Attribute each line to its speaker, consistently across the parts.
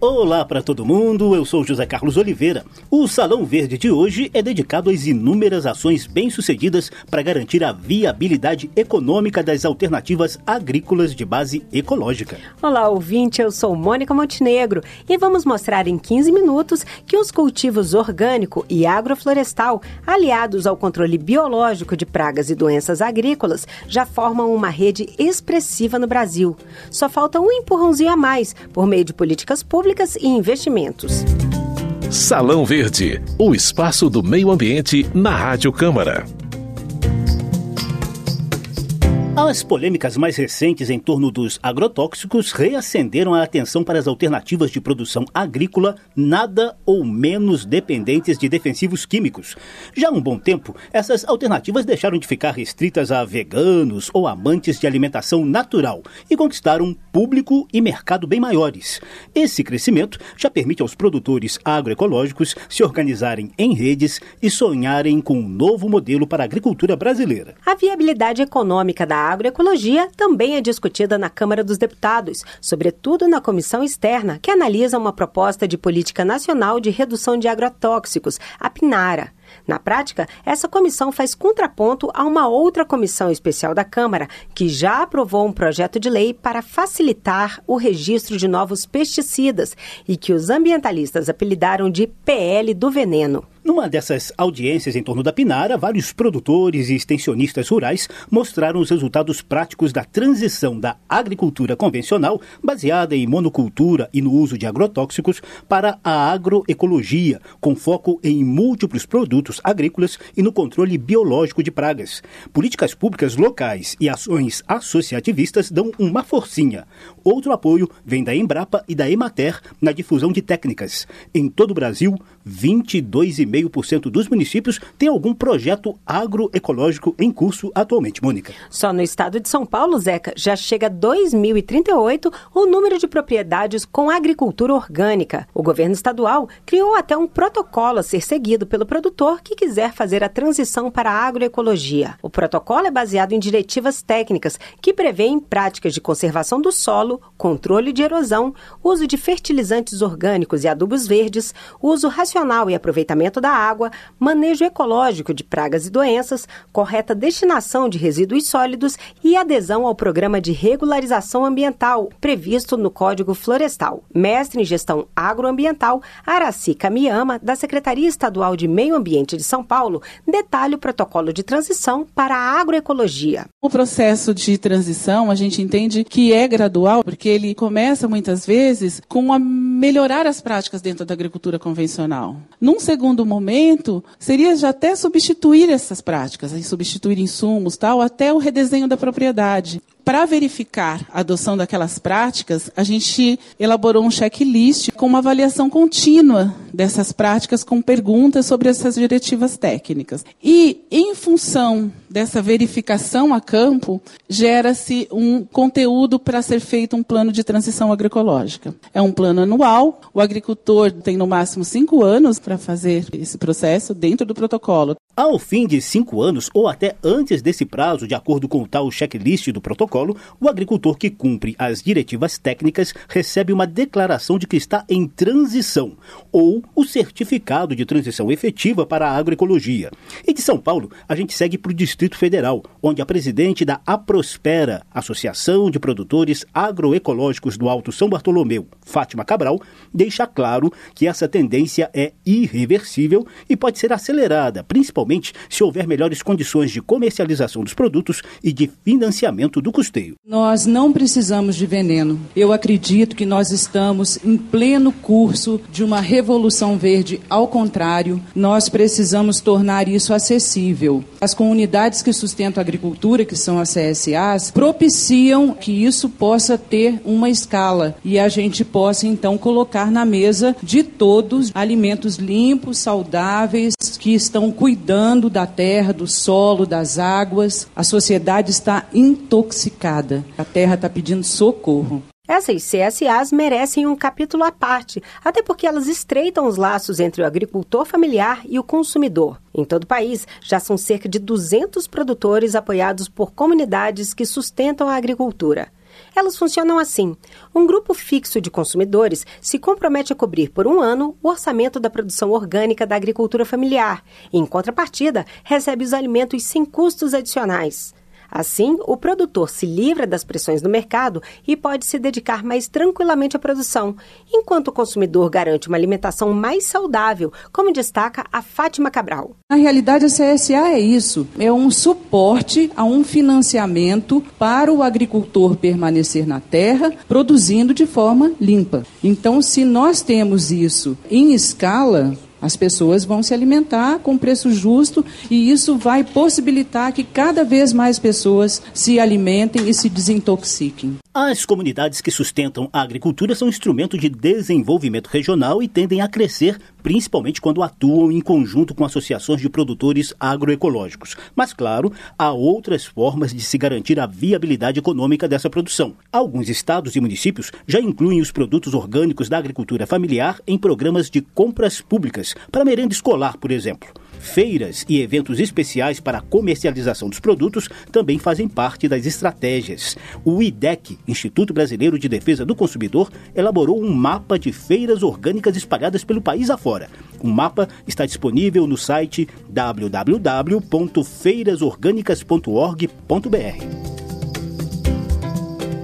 Speaker 1: Olá para todo mundo, eu sou José Carlos Oliveira. O Salão Verde de hoje é dedicado às inúmeras ações bem-sucedidas para garantir a viabilidade econômica das alternativas agrícolas de base ecológica.
Speaker 2: Olá, ouvinte, eu sou Mônica Montenegro e vamos mostrar em 15 minutos que os cultivos orgânico e agroflorestal, aliados ao controle biológico de pragas e doenças agrícolas, já formam uma rede expressiva no Brasil. Só falta um empurrãozinho a mais por meio de políticas públicas públicas e investimentos.
Speaker 3: Salão Verde, o espaço do meio ambiente na Rádio Câmara.
Speaker 1: As polêmicas mais recentes em torno dos agrotóxicos reacenderam a atenção para as alternativas de produção agrícola nada ou menos dependentes de defensivos químicos. Já há um bom tempo, essas alternativas deixaram de ficar restritas a veganos ou amantes de alimentação natural e conquistaram público e mercado bem maiores. Esse crescimento já permite aos produtores agroecológicos se organizarem em redes e sonharem com um novo modelo para a agricultura brasileira.
Speaker 2: A viabilidade econômica da agroecologia também é discutida na Câmara dos Deputados, sobretudo na comissão externa, que analisa uma proposta de política nacional de redução de agrotóxicos, a PNARA. Na prática, essa comissão faz contraponto a uma outra comissão especial da Câmara, que já aprovou um projeto de lei para facilitar o registro de novos pesticidas e que os ambientalistas apelidaram de PL do veneno.
Speaker 1: Numa dessas audiências em torno da Pinara, vários produtores e extensionistas rurais mostraram os resultados práticos da transição da agricultura convencional, baseada em monocultura e no uso de agrotóxicos, para a agroecologia, com foco em múltiplos produtos agrícolas e no controle biológico de pragas. Políticas públicas locais e ações associativistas dão uma forcinha. Outro apoio vem da Embrapa e da Emater na difusão de técnicas. Em todo o Brasil, 22,5% dos municípios têm algum projeto agroecológico em curso atualmente, Mônica.
Speaker 2: Só no estado de São Paulo, Zeca, já chega a 2038 o número de propriedades com agricultura orgânica. O governo estadual criou até um protocolo a ser seguido pelo produtor que quiser fazer a transição para a agroecologia. O protocolo é baseado em diretivas técnicas que prevêem práticas de conservação do solo, controle de erosão, uso de fertilizantes orgânicos e adubos verdes, uso racional e aproveitamento da água, manejo ecológico de pragas e doenças, correta destinação de resíduos sólidos e adesão ao programa de regularização ambiental previsto no Código Florestal. Mestre em Gestão Agroambiental, Araci Kamiyama, da Secretaria Estadual de Meio Ambiente de São Paulo, detalha o protocolo de transição para a agroecologia.
Speaker 4: O processo de transição, a gente entende que é gradual, porque ele começa muitas vezes com a melhorar as práticas dentro da agricultura convencional. Num segundo momento, seria já até substituir essas práticas, substituir insumos, tal, até o redesenho da propriedade para verificar a adoção daquelas práticas, a gente elaborou um checklist com uma avaliação contínua dessas práticas, com perguntas sobre essas diretivas técnicas. E, em função dessa verificação a campo, gera-se um conteúdo para ser feito um plano de transição agroecológica. É um plano anual, o agricultor tem no máximo cinco anos para fazer esse processo dentro do protocolo.
Speaker 1: Ao fim de cinco anos ou até antes desse prazo, de acordo com o tal checklist do protocolo, o agricultor que cumpre as diretivas técnicas recebe uma declaração de que está em transição ou o certificado de transição efetiva para a agroecologia. E de São Paulo, a gente segue para o Distrito Federal, onde a presidente da Aprospera, Associação de Produtores Agroecológicos do Alto São Bartolomeu, Fátima Cabral, deixa claro que essa tendência é irreversível e pode ser acelerada, principalmente principalmente se houver melhores condições de comercialização dos produtos e de financiamento do custeio.
Speaker 5: Nós não precisamos de veneno. Eu acredito que nós estamos em pleno curso de uma revolução verde. Ao contrário, nós precisamos tornar isso acessível. As comunidades que sustentam a agricultura, que são as CSAs, propiciam que isso possa ter uma escala e a gente possa então colocar na mesa de todos alimentos limpos, saudáveis, que estão cuidando da terra, do solo, das águas. A sociedade está intoxicada. A terra está pedindo socorro.
Speaker 2: Essas CSAs merecem um capítulo à parte, até porque elas estreitam os laços entre o agricultor familiar e o consumidor. Em todo o país, já são cerca de 200 produtores apoiados por comunidades que sustentam a agricultura. Elas funcionam assim: um grupo fixo de consumidores se compromete a cobrir por um ano o orçamento da produção orgânica da agricultura familiar e, em contrapartida, recebe os alimentos sem custos adicionais. Assim, o produtor se livra das pressões do mercado e pode se dedicar mais tranquilamente à produção, enquanto o consumidor garante uma alimentação mais saudável, como destaca a Fátima Cabral.
Speaker 5: Na realidade, a CSA é isso: é um suporte a um financiamento para o agricultor permanecer na terra, produzindo de forma limpa. Então, se nós temos isso em escala, as pessoas vão se alimentar com preço justo e isso vai possibilitar que cada vez mais pessoas se alimentem e se desintoxiquem.
Speaker 1: As comunidades que sustentam a agricultura são instrumento de desenvolvimento regional e tendem a crescer, principalmente quando atuam em conjunto com associações de produtores agroecológicos. Mas, claro, há outras formas de se garantir a viabilidade econômica dessa produção. Alguns estados e municípios já incluem os produtos orgânicos da agricultura familiar em programas de compras públicas, para merenda escolar, por exemplo. Feiras e eventos especiais para a comercialização dos produtos também fazem parte das estratégias. O IDEC, Instituto Brasileiro de Defesa do Consumidor, elaborou um mapa de feiras orgânicas espalhadas pelo país afora. O mapa está disponível no site www.feirasorgânicas.org.br.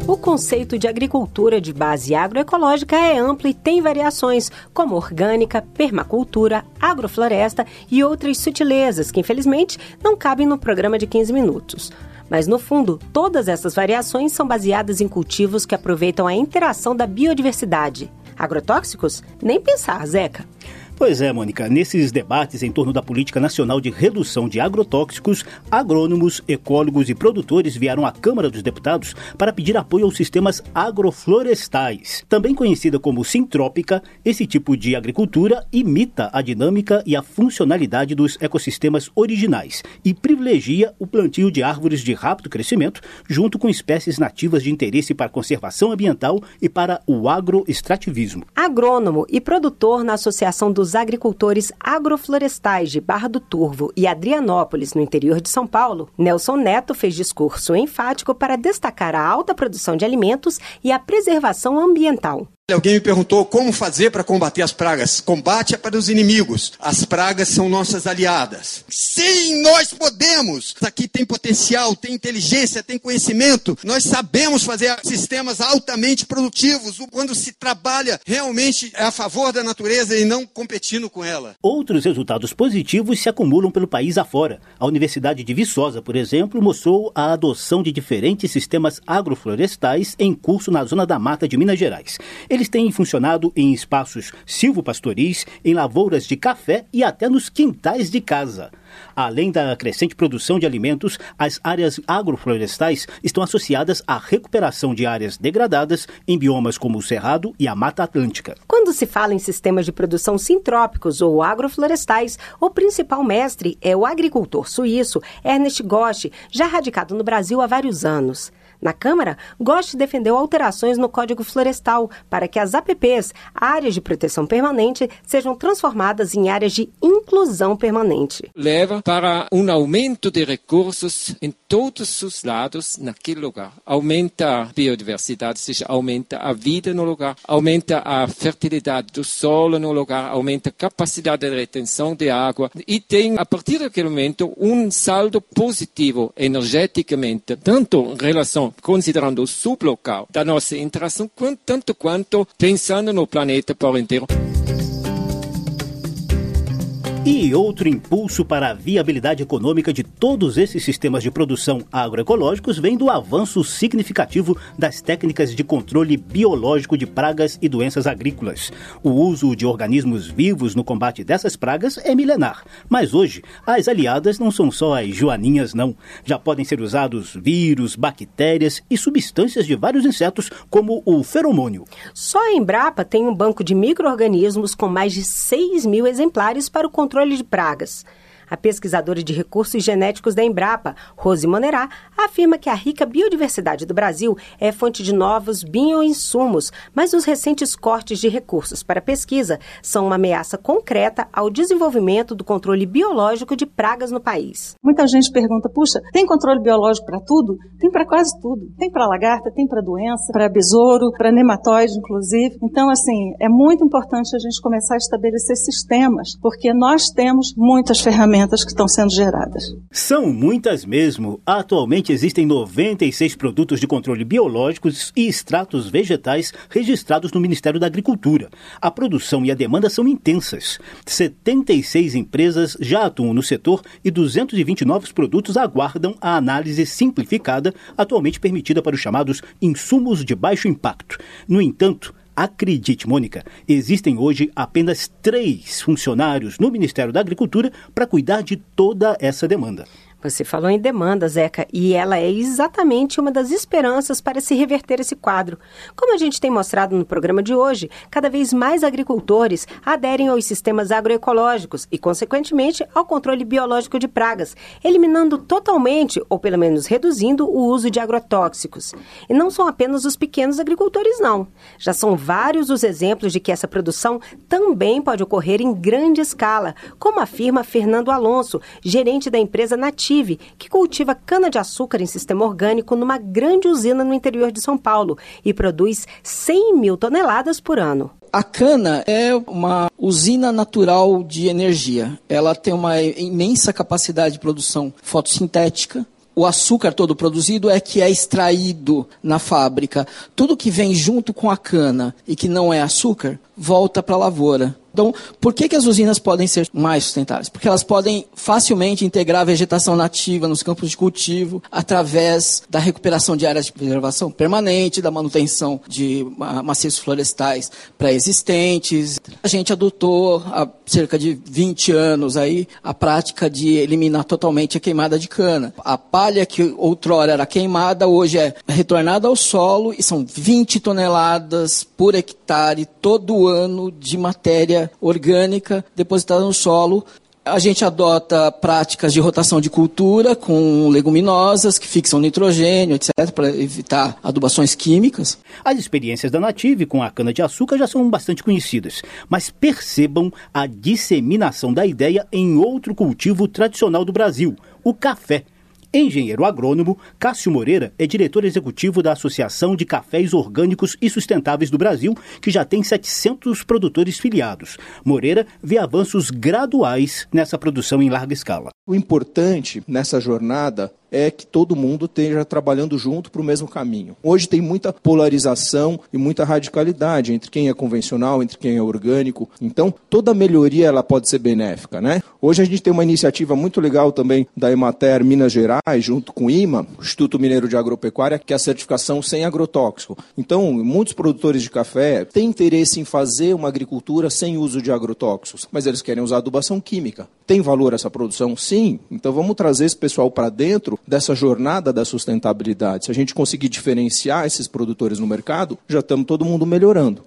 Speaker 2: O conceito de agricultura de base agroecológica é amplo e tem variações, como orgânica, permacultura, agrofloresta e outras sutilezas que, infelizmente, não cabem no programa de 15 minutos. Mas, no fundo, todas essas variações são baseadas em cultivos que aproveitam a interação da biodiversidade. Agrotóxicos? Nem pensar, Zeca.
Speaker 1: Pois é, Mônica. Nesses debates em torno da política nacional de redução de agrotóxicos, agrônomos, ecólogos e produtores vieram à Câmara dos Deputados para pedir apoio aos sistemas agroflorestais. Também conhecida como sintrópica, esse tipo de agricultura imita a dinâmica e a funcionalidade dos ecossistemas originais e privilegia o plantio de árvores de rápido crescimento junto com espécies nativas de interesse para a conservação ambiental e para o agroextrativismo.
Speaker 2: Agrônomo e produtor na Associação dos dos agricultores agroflorestais de Barra do Turvo e Adrianópolis, no interior de São Paulo, Nelson Neto fez discurso enfático para destacar a alta produção de alimentos e a preservação ambiental.
Speaker 6: Alguém me perguntou como fazer para combater as pragas. Combate é para os inimigos. As pragas são nossas aliadas. Sim, nós podemos. Aqui tem potencial, tem inteligência, tem conhecimento. Nós sabemos fazer sistemas altamente produtivos quando se trabalha realmente a favor da natureza e não competindo com ela.
Speaker 1: Outros resultados positivos se acumulam pelo país afora. A Universidade de Viçosa, por exemplo, mostrou a adoção de diferentes sistemas agroflorestais em curso na zona da mata de Minas Gerais. Eles têm funcionado em espaços silvopastoris, em lavouras de café e até nos quintais de casa. Além da crescente produção de alimentos, as áreas agroflorestais estão associadas à recuperação de áreas degradadas em biomas como o Cerrado e a Mata Atlântica.
Speaker 2: Quando se fala em sistemas de produção sintrópicos ou agroflorestais, o principal mestre é o agricultor suíço Ernest Gosch, já radicado no Brasil há vários anos. Na Câmara, Gost defendeu alterações no Código Florestal para que as APPs, áreas de proteção permanente, sejam transformadas em áreas de inclusão permanente.
Speaker 7: Leva para um aumento de recursos em todos os lados naquele lugar. Aumenta a biodiversidade, ou seja, aumenta a vida no lugar, aumenta a fertilidade do solo no lugar, aumenta a capacidade de retenção de água e tem, a partir daquele momento, um saldo positivo energeticamente, tanto em relação considerando o sublocal da nossa interação, tanto quanto pensando no planeta por inteiro.
Speaker 1: E outro impulso para a viabilidade econômica de todos esses sistemas de produção agroecológicos vem do avanço significativo das técnicas de controle biológico de pragas e doenças agrícolas. O uso de organismos vivos no combate dessas pragas é milenar, mas hoje as aliadas não são só as joaninhas, não. Já podem ser usados vírus, bactérias e substâncias de vários insetos, como o feromônio.
Speaker 2: Só a Embrapa tem um banco de micro-organismos com mais de 6 mil exemplares para o controle controle de pragas. A pesquisadora de recursos genéticos da Embrapa, Rose Monerá, afirma que a rica biodiversidade do Brasil é fonte de novos bioinsumos, mas os recentes cortes de recursos para pesquisa são uma ameaça concreta ao desenvolvimento do controle biológico de pragas no país.
Speaker 8: Muita gente pergunta: puxa, tem controle biológico para tudo? Tem para quase tudo. Tem para lagarta, tem para doença, para besouro, para nematóide, inclusive. Então, assim, é muito importante a gente começar a estabelecer sistemas, porque nós temos muitas ferramentas que estão sendo geradas.
Speaker 1: São muitas mesmo. Atualmente existem 96 produtos de controle biológicos e extratos vegetais registrados no Ministério da Agricultura. A produção e a demanda são intensas. 76 empresas já atuam no setor e 220 novos produtos aguardam a análise simplificada, atualmente permitida para os chamados insumos de baixo impacto. No entanto, Acredite, Mônica, existem hoje apenas três funcionários no Ministério da Agricultura para cuidar de toda essa demanda.
Speaker 2: Você falou em demanda, Zeca, e ela é exatamente uma das esperanças para se reverter esse quadro. Como a gente tem mostrado no programa de hoje, cada vez mais agricultores aderem aos sistemas agroecológicos e, consequentemente, ao controle biológico de pragas, eliminando totalmente, ou pelo menos reduzindo, o uso de agrotóxicos. E não são apenas os pequenos agricultores, não. Já são vários os exemplos de que essa produção também pode ocorrer em grande escala, como afirma Fernando Alonso, gerente da empresa Nativa que cultiva cana-de-açúcar em sistema orgânico numa grande usina no interior de São Paulo e produz 100 mil toneladas por ano.
Speaker 9: A cana é uma usina natural de energia. Ela tem uma imensa capacidade de produção fotossintética, o açúcar todo produzido é que é extraído na fábrica. Tudo que vem junto com a cana e que não é açúcar, volta para a lavoura. Então, por que, que as usinas podem ser mais sustentáveis? Porque elas podem facilmente integrar a vegetação nativa nos campos de cultivo através da recuperação de áreas de preservação permanente, da manutenção de maciços florestais pré-existentes. A gente adotou há cerca de 20 anos aí a prática de eliminar totalmente a queimada de cana. A palha que outrora era queimada hoje é retornada ao solo e são 20 toneladas por hectare todo ano de matéria orgânica depositada no solo. A gente adota práticas de rotação de cultura com leguminosas que fixam nitrogênio, etc., para evitar adubações químicas.
Speaker 1: As experiências da Native com a cana-de-açúcar já são bastante conhecidas, mas percebam a disseminação da ideia em outro cultivo tradicional do Brasil, o café. Engenheiro agrônomo, Cássio Moreira é diretor executivo da Associação de Cafés Orgânicos e Sustentáveis do Brasil, que já tem 700 produtores filiados. Moreira vê avanços graduais nessa produção em larga escala.
Speaker 10: O importante nessa jornada é que todo mundo esteja trabalhando junto para o mesmo caminho. Hoje tem muita polarização e muita radicalidade entre quem é convencional, entre quem é orgânico. Então, toda melhoria ela pode ser benéfica, né? Hoje a gente tem uma iniciativa muito legal também da Emater Minas Gerais, junto com o IMA, Instituto Mineiro de Agropecuária, que é a certificação sem agrotóxico. Então, muitos produtores de café têm interesse em fazer uma agricultura sem uso de agrotóxicos, mas eles querem usar adubação química. Tem valor essa produção? Sim. Então vamos trazer esse pessoal para dentro dessa jornada da sustentabilidade. Se a gente conseguir diferenciar esses produtores no mercado, já estamos todo mundo melhorando.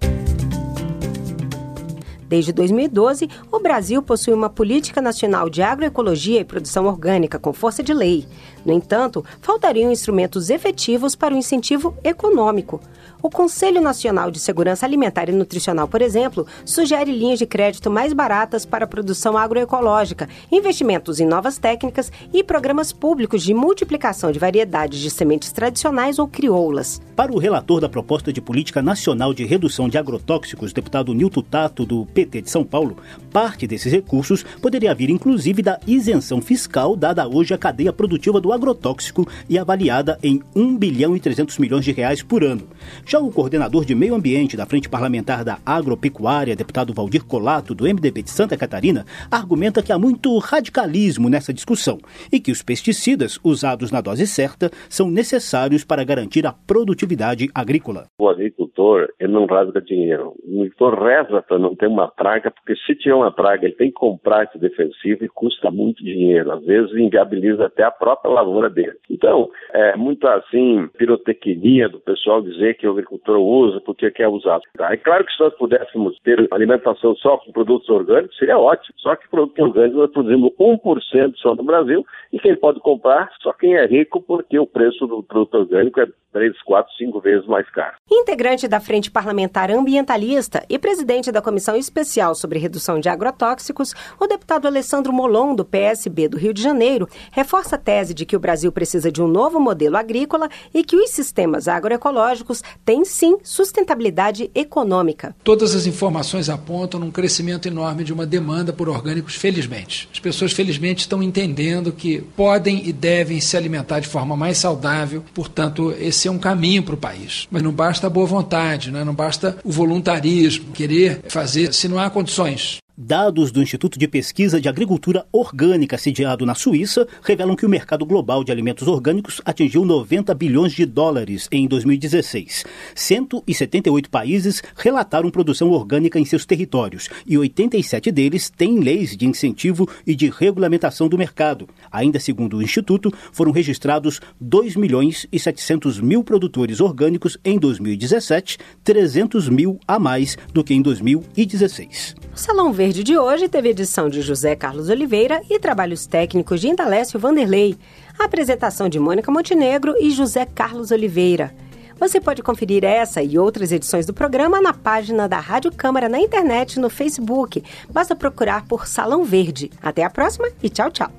Speaker 2: Desde 2012, o Brasil possui uma política nacional de agroecologia e produção orgânica com força de lei. No entanto, faltariam instrumentos efetivos para o incentivo econômico. O Conselho Nacional de Segurança Alimentar e Nutricional, por exemplo, sugere linhas de crédito mais baratas para a produção agroecológica, investimentos em novas técnicas e programas públicos de multiplicação de variedades de sementes tradicionais ou crioulas.
Speaker 1: Para o relator da proposta de política nacional de redução de agrotóxicos, deputado Nilton Tato, do PT de São Paulo, parte desses recursos poderia vir inclusive da isenção fiscal dada hoje à cadeia produtiva do agrotóxico e avaliada em 1 bilhão e 300 milhões de reais por ano. Já o coordenador de Meio Ambiente da Frente Parlamentar da Agropecuária, deputado Valdir Colato, do MDB de Santa Catarina, argumenta que há muito radicalismo nessa discussão e que os pesticidas usados na dose certa são necessários para garantir a produtividade agrícola.
Speaker 11: O agricultor, ele não rasga dinheiro. O agricultor reza para não ter uma praga, porque se tiver uma praga, ele tem que comprar esse defensivo e custa muito dinheiro. Às vezes inviabiliza até a própria lavoura dele. Então, é muito assim, pirotecnia do pessoal dizer que o agricultor usa, porque quer usar. É claro que se nós pudéssemos ter alimentação só com produtos orgânicos, seria ótimo. Só que produto orgânico nós produzimos 1% só no Brasil e quem pode comprar só quem é rico, porque o preço do produto orgânico é três, quatro, cinco vezes mais caro.
Speaker 2: Integrante da Frente Parlamentar Ambientalista e presidente da Comissão Especial sobre Redução de Agrotóxicos, o deputado Alessandro Molon, do PSB do Rio de Janeiro, reforça a tese de que o Brasil precisa de um novo modelo agrícola e que os sistemas agroecológicos têm sim sustentabilidade econômica.
Speaker 12: Todas as informações apontam um crescimento enorme de uma demanda por orgânicos, felizmente. As pessoas, felizmente, estão entendendo que podem e devem se alimentar de forma mais saudável, portanto, esse é um caminho para o país. Mas não basta a boa vontade, né? não basta o voluntarismo, querer fazer se não há condições.
Speaker 1: Dados do Instituto de Pesquisa de Agricultura Orgânica, sediado na Suíça, revelam que o mercado global de alimentos orgânicos atingiu 90 bilhões de dólares em 2016. 178 países relataram produção orgânica em seus territórios e 87 deles têm leis de incentivo e de regulamentação do mercado. Ainda segundo o Instituto, foram registrados 2 milhões e 700 mil produtores orgânicos em 2017, 300 mil a mais do que em 2016.
Speaker 2: O Salão Verde de hoje teve edição de José Carlos Oliveira e trabalhos técnicos de Indalécio Vanderlei. A apresentação de Mônica Montenegro e José Carlos Oliveira. Você pode conferir essa e outras edições do programa na página da Rádio Câmara na internet no Facebook. Basta procurar por Salão Verde. Até a próxima e tchau, tchau.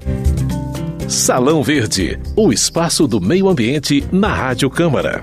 Speaker 3: Salão Verde, o espaço do meio ambiente na Rádio Câmara.